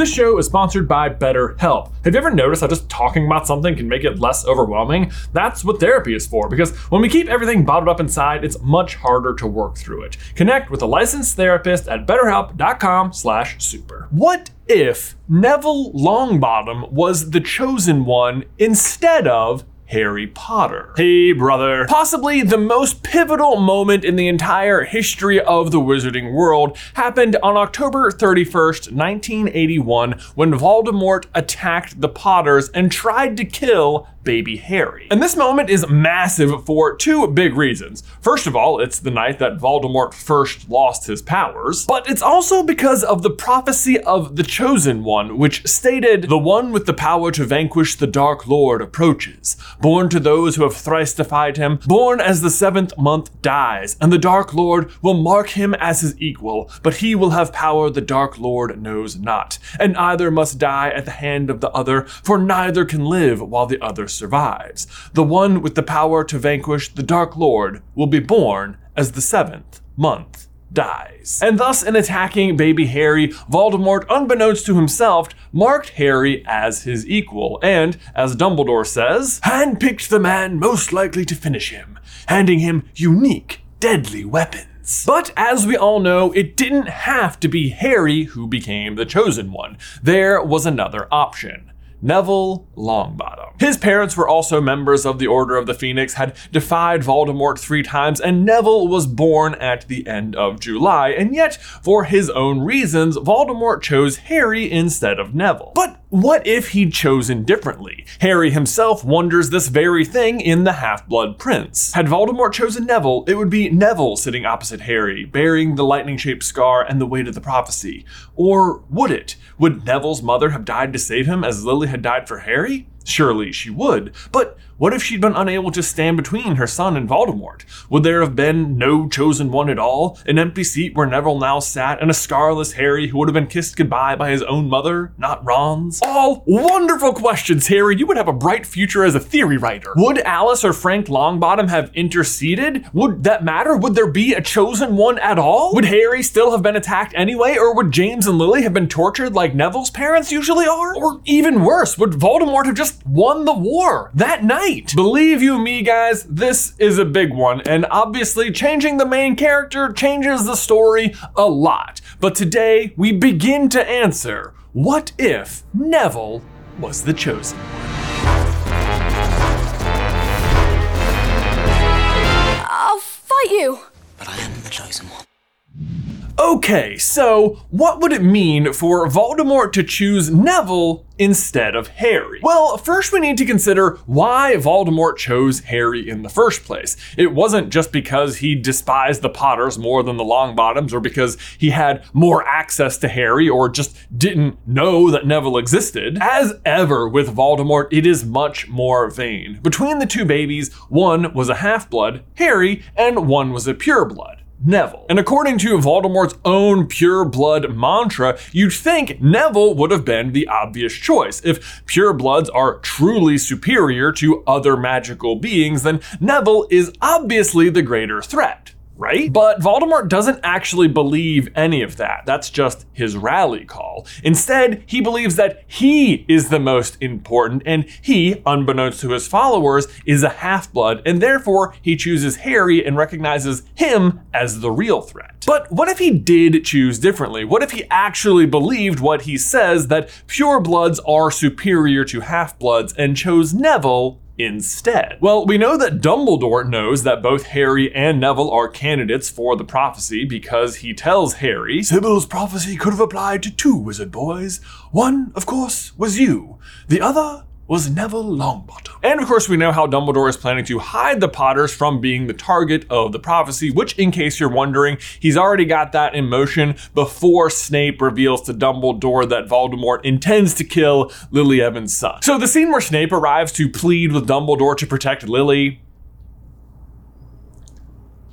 This show is sponsored by BetterHelp. Have you ever noticed how just talking about something can make it less overwhelming? That's what therapy is for, because when we keep everything bottled up inside, it's much harder to work through it. Connect with a licensed therapist at betterhelp.com slash super. What if Neville Longbottom was the chosen one instead of Harry Potter. Hey, brother. Possibly the most pivotal moment in the entire history of the wizarding world happened on October 31st, 1981, when Voldemort attacked the Potters and tried to kill baby Harry. And this moment is massive for two big reasons. First of all, it's the night that Voldemort first lost his powers, but it's also because of the prophecy of the Chosen One, which stated, The one with the power to vanquish the Dark Lord approaches. Born to those who have thrice defied him, born as the seventh month dies, and the Dark Lord will mark him as his equal, but he will have power the Dark Lord knows not, and either must die at the hand of the other, for neither can live while the other survives. The one with the power to vanquish the Dark Lord will be born as the seventh month dies. And thus, in attacking baby Harry, Voldemort, unbeknownst to himself, marked Harry as his equal, and, as Dumbledore says, handpicked the man most likely to finish him, handing him unique, deadly weapons. But as we all know, it didn't have to be Harry who became the chosen one. There was another option. Neville Longbottom. His parents were also members of the Order of the Phoenix, had defied Voldemort three times, and Neville was born at the end of July, and yet, for his own reasons, Voldemort chose Harry instead of Neville. But what if he'd chosen differently? Harry himself wonders this very thing in The Half Blood Prince. Had Voldemort chosen Neville, it would be Neville sitting opposite Harry, bearing the lightning shaped scar and the weight of the prophecy. Or would it? Would Neville's mother have died to save him as Lily had died for Harry? Surely she would. But what if she'd been unable to stand between her son and Voldemort? Would there have been no chosen one at all? An empty seat where Neville now sat, and a scarless Harry who would have been kissed goodbye by his own mother, not Ron's? All wonderful questions, Harry. You would have a bright future as a theory writer. Would Alice or Frank Longbottom have interceded? Would that matter? Would there be a chosen one at all? Would Harry still have been attacked anyway? Or would James and Lily have been tortured like Neville's parents usually are? Or even worse, would Voldemort have just won the war that night. Believe you me, guys, this is a big one, and obviously changing the main character changes the story a lot. But today we begin to answer what if Neville was the chosen one? I'll fight you. But I am the chosen one. Okay, so what would it mean for Voldemort to choose Neville instead of Harry? Well, first we need to consider why Voldemort chose Harry in the first place. It wasn't just because he despised the Potters more than the Longbottoms or because he had more access to Harry or just didn't know that Neville existed. As ever with Voldemort, it is much more vain. Between the two babies, one was a half-blood, Harry, and one was a pureblood. Neville. And according to Voldemort's own pure blood mantra, you'd think Neville would have been the obvious choice. If pure bloods are truly superior to other magical beings, then Neville is obviously the greater threat right? But Voldemort doesn't actually believe any of that. That's just his rally call. Instead, he believes that he is the most important, and he, unbeknownst to his followers, is a half blood, and therefore he chooses Harry and recognizes him as the real threat. But what if he did choose differently? What if he actually believed what he says that pure bloods are superior to half bloods and chose Neville instead? Well, we know that Dumbledore knows that both Harry and Neville are candidates for the prophecy because he tells Harry, Sibyll's prophecy could have applied to two wizard boys. One, of course, was you. The other was Neville Longbottom. And of course, we know how Dumbledore is planning to hide the Potters from being the target of the prophecy, which, in case you're wondering, he's already got that in motion before Snape reveals to Dumbledore that Voldemort intends to kill Lily Evans' son. So the scene where Snape arrives to plead with Dumbledore to protect Lily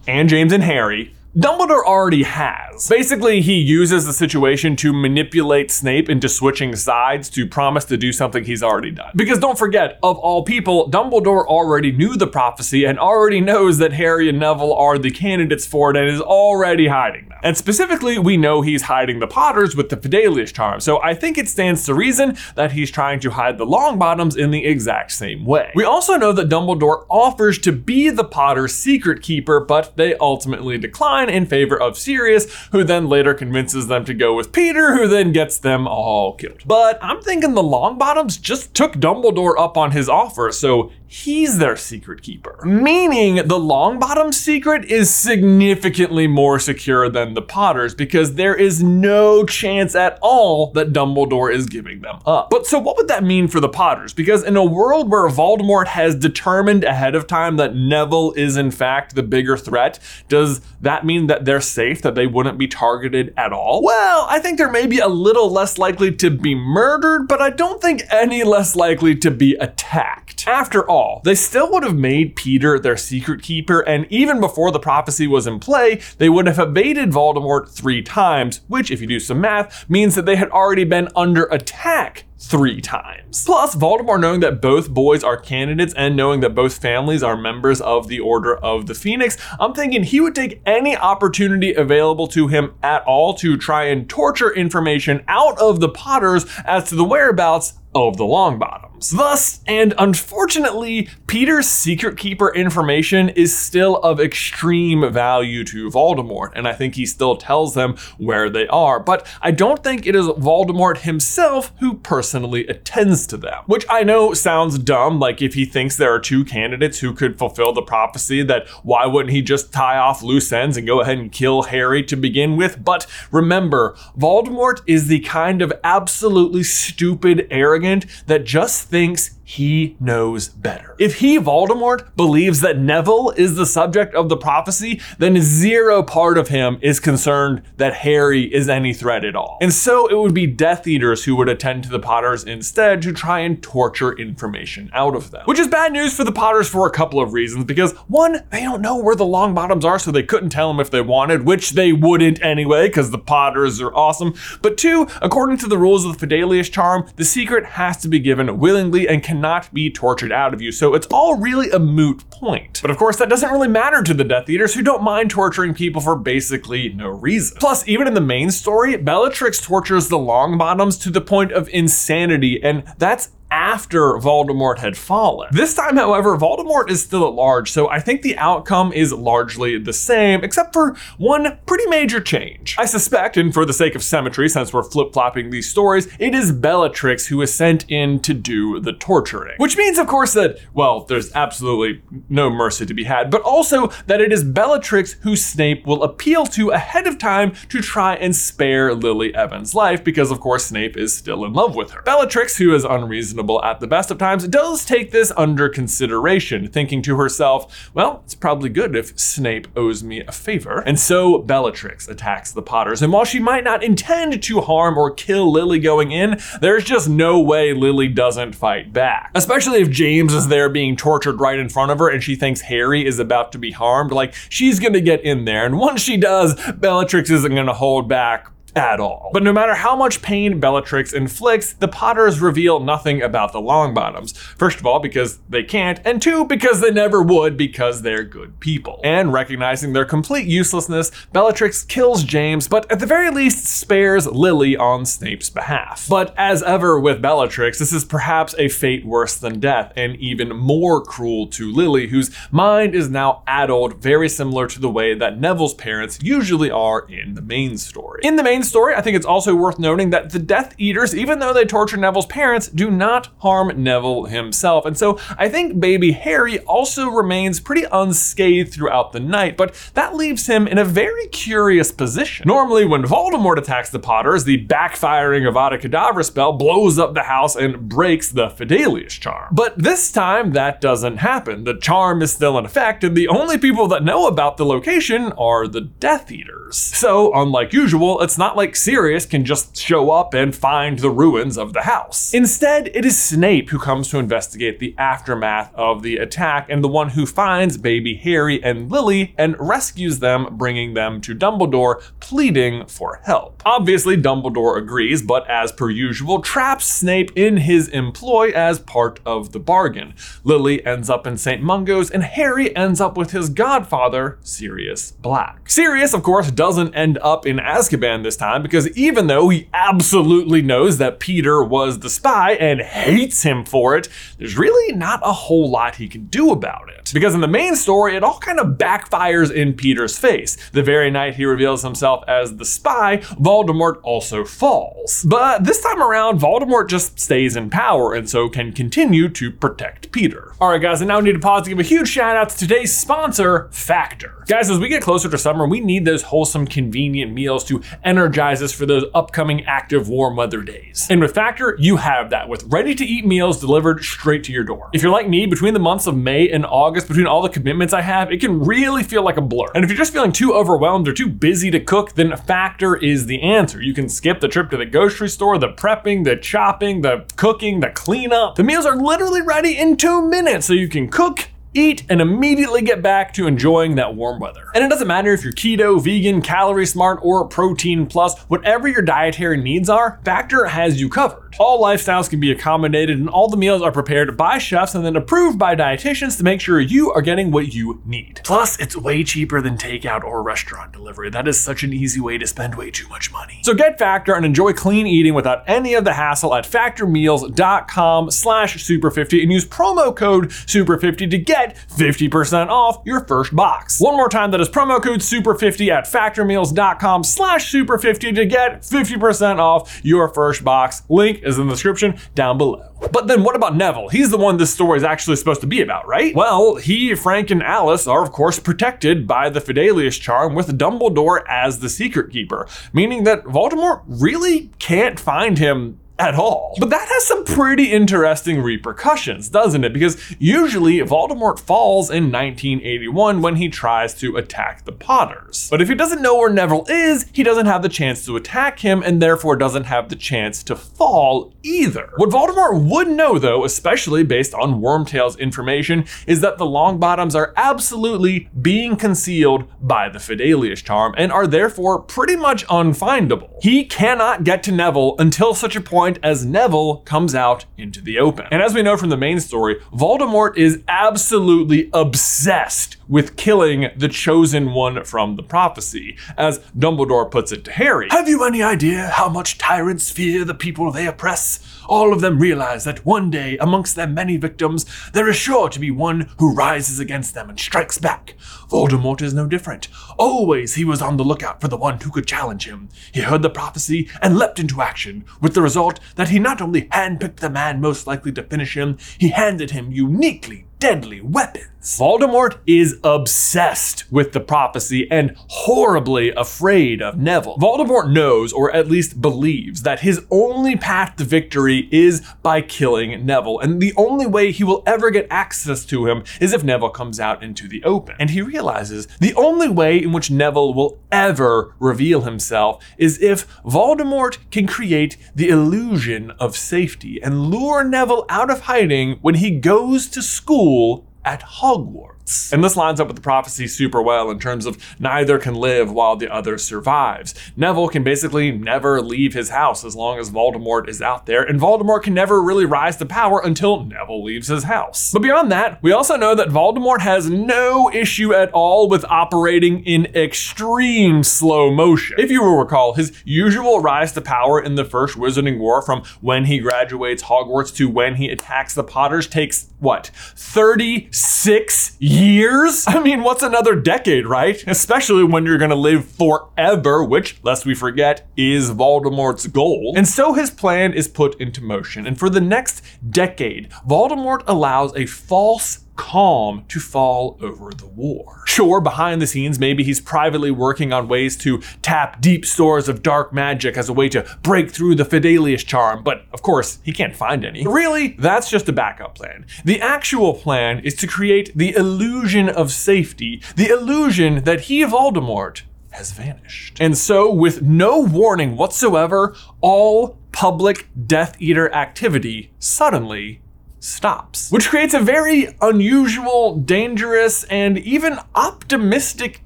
and James and Harry Dumbledore already has. Basically, he uses the situation to manipulate Snape into switching sides to promise to do something he's already done. Because don't forget, of all people, Dumbledore already knew the prophecy and already knows that Harry and Neville are the candidates for it and is already hiding them. And specifically, we know he's hiding the Potters with the Fidelius charm, so I think it stands to reason that he's trying to hide the Longbottoms in the exact same way. We also know that Dumbledore offers to be the Potter's secret keeper, but they ultimately decline in favor of Sirius, who then later convinces them to go with Peter, who then gets them all killed. But I'm thinking the Longbottoms just took Dumbledore up on his offer, so he's their secret keeper. Meaning the Longbottom secret is significantly more secure than the Potters because there is no chance at all that Dumbledore is giving them up. But so what would that mean for the Potters? Because in a world where Voldemort has determined ahead of time that Neville is in fact the bigger threat, does that mean that they're safe, that they wouldn't be targeted at all? Well, I think they're maybe a little less likely to be murdered, but I don't think any less likely to be attacked. After all, they still would have made Peter their secret keeper, and even before the prophecy was in play, they would have evaded Voldemort three times, which, if you do some math, means that they had already been under attack three times. Plus, Voldemort knowing that both boys are candidates and knowing that both families are members of the Order of the Phoenix, I'm thinking he would take any opportunity available to him at all to try and torture information out of the Potters as to the whereabouts of the Longbottoms. Thus, and unfortunately, Peter's secret keeper information is still of extreme value to Voldemort, and I think he still tells them where they are, but I don't think it is Voldemort himself who personally attends to them. Which I know sounds dumb, like if he thinks there are two candidates who could fulfill the prophecy, that why wouldn't he just tie off loose ends and go ahead and kill Harry to begin with? But remember, Voldemort is the kind of absolutely stupid, arrogant, that just thinks he knows better. If he, Voldemort, believes that Neville is the subject of the prophecy, then zero part of him is concerned that Harry is any threat at all. And so it would be Death Eaters who would attend to the Potters instead to try and torture information out of them. Which is bad news for the Potters for a couple of reasons, because one, they don't know where the Longbottoms are, so they couldn't tell them if they wanted, which they wouldn't anyway, because the Potters are awesome. But two, according to the rules of the Fidelius charm, the secret has to be given willingly and can cannot be tortured out of you. So it's all really a moot point. But of course, that doesn't really matter to the Death Eaters who don't mind torturing people for basically no reason. Plus, even in the main story, Bellatrix tortures the Longbottoms to the point of insanity, and that's after Voldemort had fallen. This time, however, Voldemort is still at large, so I think the outcome is largely the same, except for one pretty major change. I suspect, and for the sake of symmetry, since we're flip flopping these stories, it is Bellatrix who is sent in to do the torturing. Which means, of course, that, well, there's absolutely no mercy to be had, but also that it is Bellatrix who Snape will appeal to ahead of time to try and spare Lily Evans' life, because, of course, Snape is still in love with her. Bellatrix, who is unreasonable reasonable at the best of times, does take this under consideration, thinking to herself, well, it's probably good if Snape owes me a favor. And so Bellatrix attacks the Potters, and while she might not intend to harm or kill Lily going in, there's just no way Lily doesn't fight back. Especially if James is there being tortured right in front of her and she thinks Harry is about to be harmed, like she's gonna get in there. And once she does, Bellatrix isn't gonna hold back at all. But no matter how much pain Bellatrix inflicts, the Potters reveal nothing about the Longbottoms. First of all, because they can't, and two, because they never would because they're good people. And recognizing their complete uselessness, Bellatrix kills James, but at the very least spares Lily on Snape's behalf. But as ever with Bellatrix, this is perhaps a fate worse than death, and even more cruel to Lily, whose mind is now addled, very similar to the way that Neville's parents usually are in the main story. In the main story, I think it's also worth noting that the Death Eaters, even though they torture Neville's parents, do not harm Neville himself. And so I think baby Harry also remains pretty unscathed throughout the night, but that leaves him in a very curious position. Normally, when Voldemort attacks the Potters, the backfiring of Avada Kedavra spell blows up the house and breaks the Fidelius charm. But this time, that doesn't happen. The charm is still in effect, and the only people that know about the location are the Death Eaters. So, unlike usual, it's not not like Sirius can just show up and find the ruins of the house. Instead, it is Snape who comes to investigate the aftermath of the attack and the one who finds baby Harry and Lily and rescues them, bringing them to Dumbledore, pleading for help. Obviously, Dumbledore agrees, but as per usual, traps Snape in his employ as part of the bargain. Lily ends up in St. Mungo's, and Harry ends up with his godfather, Sirius Black. Sirius, of course, doesn't end up in Azkaban this time because even though he absolutely knows that Peter was the spy and hates him for it, there's really not a whole lot he can do about it. Because in the main story, it all kind of backfires in Peter's face. The very night he reveals himself as the spy, Voldemort also falls. But this time around, Voldemort just stays in power and so can continue to protect Peter. Alright, guys, I now need to pause to give a huge shout out to today's sponsor, Factor. Guys, as we get closer to summer, we need those wholesome, convenient meals to energize us for those upcoming active warm weather days. And with Factor, you have that with ready to eat meals delivered straight to your door. If you're like me, between the months of May and August, between all the commitments I have, it can really feel like a blur. And if you're just feeling too overwhelmed or too busy to cook, then Factor is the answer. You can skip the trip to the grocery store, the prepping, the chopping, the cooking, the cleanup. The meals are literally ready in two minutes, so you can cook eat, and immediately get back to enjoying that warm weather. And it doesn't matter if you're keto, vegan, calorie smart, or protein plus, whatever your dietary needs are, Factor has you covered. All lifestyles can be accommodated, and all the meals are prepared by chefs and then approved by dietitians to make sure you are getting what you need. Plus, it's way cheaper than takeout or restaurant delivery. That is such an easy way to spend way too much money. So get Factor and enjoy clean eating without any of the hassle at factormeals.com slash super50 and use promo code super50 to get 50% off your first box. One more time, that is promo code super50 at factormeals.com slash super50 to get 50% off your first box. Link is in the description down below. But then what about Neville? He's the one this story is actually supposed to be about, right? Well, he, Frank, and Alice are, of course, protected by the Fidelius charm with Dumbledore as the secret keeper, meaning that Voldemort really can't find him at all. But that has some pretty interesting repercussions, doesn't it? Because usually Voldemort falls in 1981 when he tries to attack the Potters. But if he doesn't know where Neville is, he doesn't have the chance to attack him and therefore doesn't have the chance to fall either. What Voldemort would know though, especially based on Wormtail's information, is that the Longbottoms are absolutely being concealed by the Fidelius charm and are therefore pretty much unfindable. He cannot get to Neville until such a point point as Neville comes out into the open. And as we know from the main story, Voldemort is absolutely obsessed with killing the chosen one from the prophecy. As Dumbledore puts it to Harry, Have you any idea how much tyrants fear the people they oppress? All of them realize that one day, amongst their many victims, there is sure to be one who rises against them and strikes back. Voldemort is no different. Always he was on the lookout for the one who could challenge him. He heard the prophecy and leapt into action, with the result that he not only handpicked the man most likely to finish him, he handed him uniquely deadly weapons. Voldemort is obsessed with the prophecy and horribly afraid of Neville. Voldemort knows, or at least believes, that his only path to victory is by killing Neville, and the only way he will ever get access to him is if Neville comes out into the open. And he realizes the only way in which Neville will ever reveal himself is if Voldemort can create the illusion of safety and lure Neville out of hiding when he goes to school school at Hogwarts. And this lines up with the prophecy super well in terms of neither can live while the other survives. Neville can basically never leave his house as long as Voldemort is out there, and Voldemort can never really rise to power until Neville leaves his house. But beyond that, we also know that Voldemort has no issue at all with operating in extreme slow motion. If you will recall, his usual rise to power in the First Wizarding War from when he graduates Hogwarts to when he attacks the Potters takes what? 36 years? Years? I mean, what's another decade, right? Especially when you're gonna live forever, which, lest we forget, is Voldemort's goal. And so his plan is put into motion. And for the next decade, Voldemort allows a false calm to fall over the war. Sure, behind the scenes, maybe he's privately working on ways to tap deep stores of dark magic as a way to break through the Fidelius charm, but of course, he can't find any. Really, that's just a backup plan. The actual plan is to create the illusion of safety, the illusion that he, of Voldemort, has vanished. And so, with no warning whatsoever, all public Death Eater activity suddenly stops, which creates a very unusual, dangerous, and even optimistic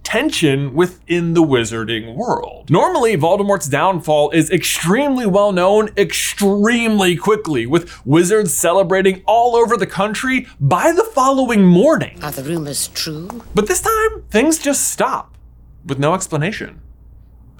tension within the wizarding world. Normally, Voldemort's downfall is extremely well known extremely quickly, with wizards celebrating all over the country by the following morning. Are the rumors true? But this time, things just stop with no explanation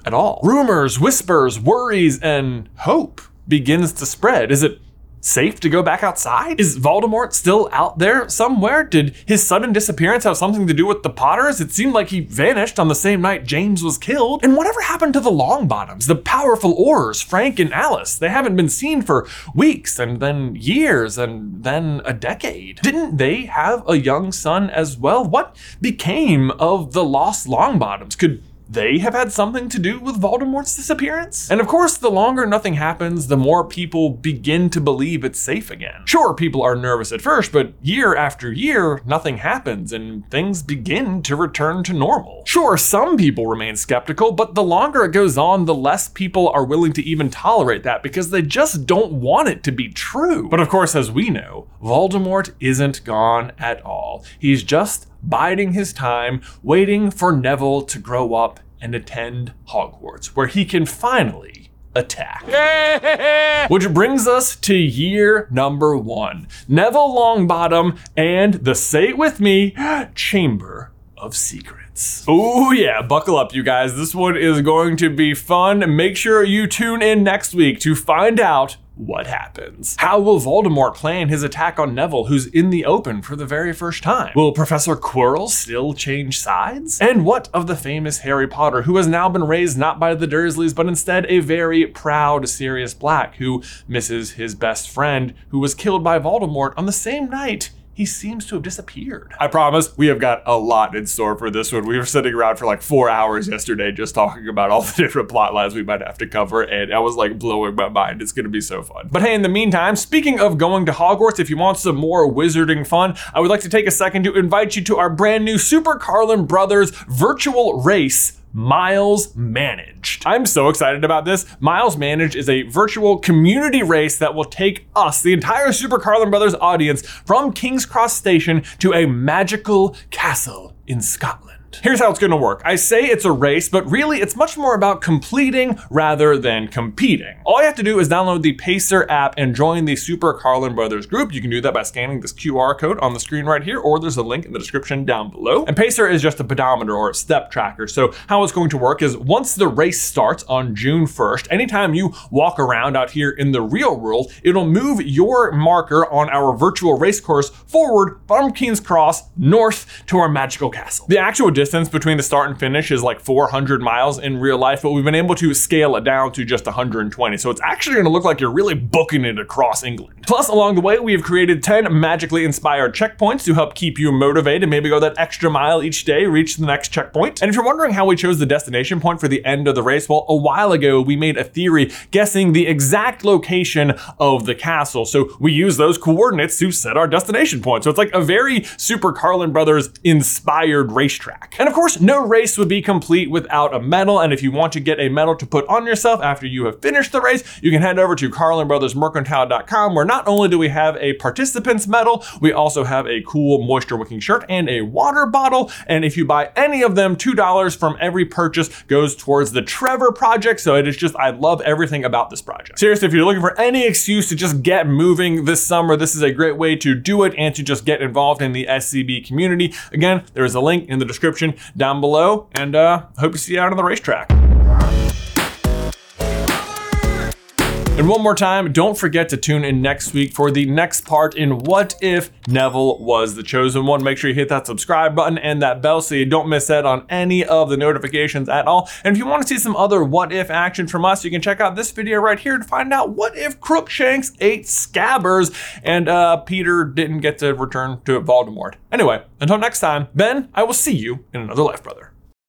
at all. Rumors, whispers, worries, and hope begins to spread. Is it safe to go back outside? Is Voldemort still out there somewhere? Did his sudden disappearance have something to do with the Potters? It seemed like he vanished on the same night James was killed. And whatever happened to the Longbottoms, the powerful Aurors, Frank and Alice? They haven't been seen for weeks and then years and then a decade. Didn't they have a young son as well? What became of the lost Longbottoms? Could they have had something to do with Voldemort's disappearance? And of course, the longer nothing happens, the more people begin to believe it's safe again. Sure, people are nervous at first, but year after year, nothing happens and things begin to return to normal. Sure, some people remain skeptical, but the longer it goes on, the less people are willing to even tolerate that because they just don't want it to be true. But of course, as we know, Voldemort isn't gone at all. He's just biding his time, waiting for Neville to grow up and attend Hogwarts, where he can finally attack. Which brings us to year number one Neville Longbottom and the say it with me Chamber of Secrets. Oh, yeah, buckle up, you guys. This one is going to be fun. Make sure you tune in next week to find out what happens? How will Voldemort plan his attack on Neville, who's in the open for the very first time? Will Professor Quirrell still change sides? And what of the famous Harry Potter, who has now been raised not by the Dursleys, but instead a very proud Sirius Black, who misses his best friend, who was killed by Voldemort on the same night he seems to have disappeared. I promise we have got a lot in store for this one. We were sitting around for like four hours yesterday just talking about all the different plot lines we might have to cover, and I was like blowing my mind. It's gonna be so fun. But hey, in the meantime, speaking of going to Hogwarts, if you want some more wizarding fun, I would like to take a second to invite you to our brand new Super Carlin Brothers virtual race Miles Managed. I'm so excited about this. Miles Managed is a virtual community race that will take us, the entire Super Carlin Brothers audience, from King's Cross Station to a magical castle in Scotland. Here's how it's going to work. I say it's a race, but really it's much more about completing rather than competing. All you have to do is download the Pacer app and join the Super Carlin Brothers group. You can do that by scanning this QR code on the screen right here, or there's a link in the description down below. And Pacer is just a pedometer or a step tracker. So how it's going to work is once the race starts on June 1st, anytime you walk around out here in the real world, it'll move your marker on our virtual race course forward from King's Cross north to our magical castle. The actual distance between the start and finish is like 400 miles in real life, but we've been able to scale it down to just 120. So it's actually going to look like you're really booking it across England. Plus, along the way, we have created 10 magically inspired checkpoints to help keep you motivated, maybe go that extra mile each day, reach the next checkpoint. And if you're wondering how we chose the destination point for the end of the race, well, a while ago we made a theory guessing the exact location of the castle. So we use those coordinates to set our destination point. So it's like a very Super Carlin Brothers inspired racetrack. And of course, no race would be complete without a medal. And if you want to get a medal to put on yourself after you have finished the race, you can head over to carlinbrothersmercantile.com where not only do we have a participants medal, we also have a cool moisture wicking shirt and a water bottle. And if you buy any of them, $2 from every purchase goes towards the Trevor project. So it is just, I love everything about this project. Seriously, if you're looking for any excuse to just get moving this summer, this is a great way to do it and to just get involved in the SCB community. Again, there is a link in the description description down below. And uh, hope to see you out on the racetrack. And one more time, don't forget to tune in next week for the next part in What If Neville Was the Chosen One. Make sure you hit that subscribe button and that bell so you don't miss out on any of the notifications at all. And if you want to see some other What If action from us, you can check out this video right here to find out what if Crookshanks ate Scabbers and uh, Peter didn't get to return to Voldemort. Anyway, until next time, Ben, I will see you in another life, brother.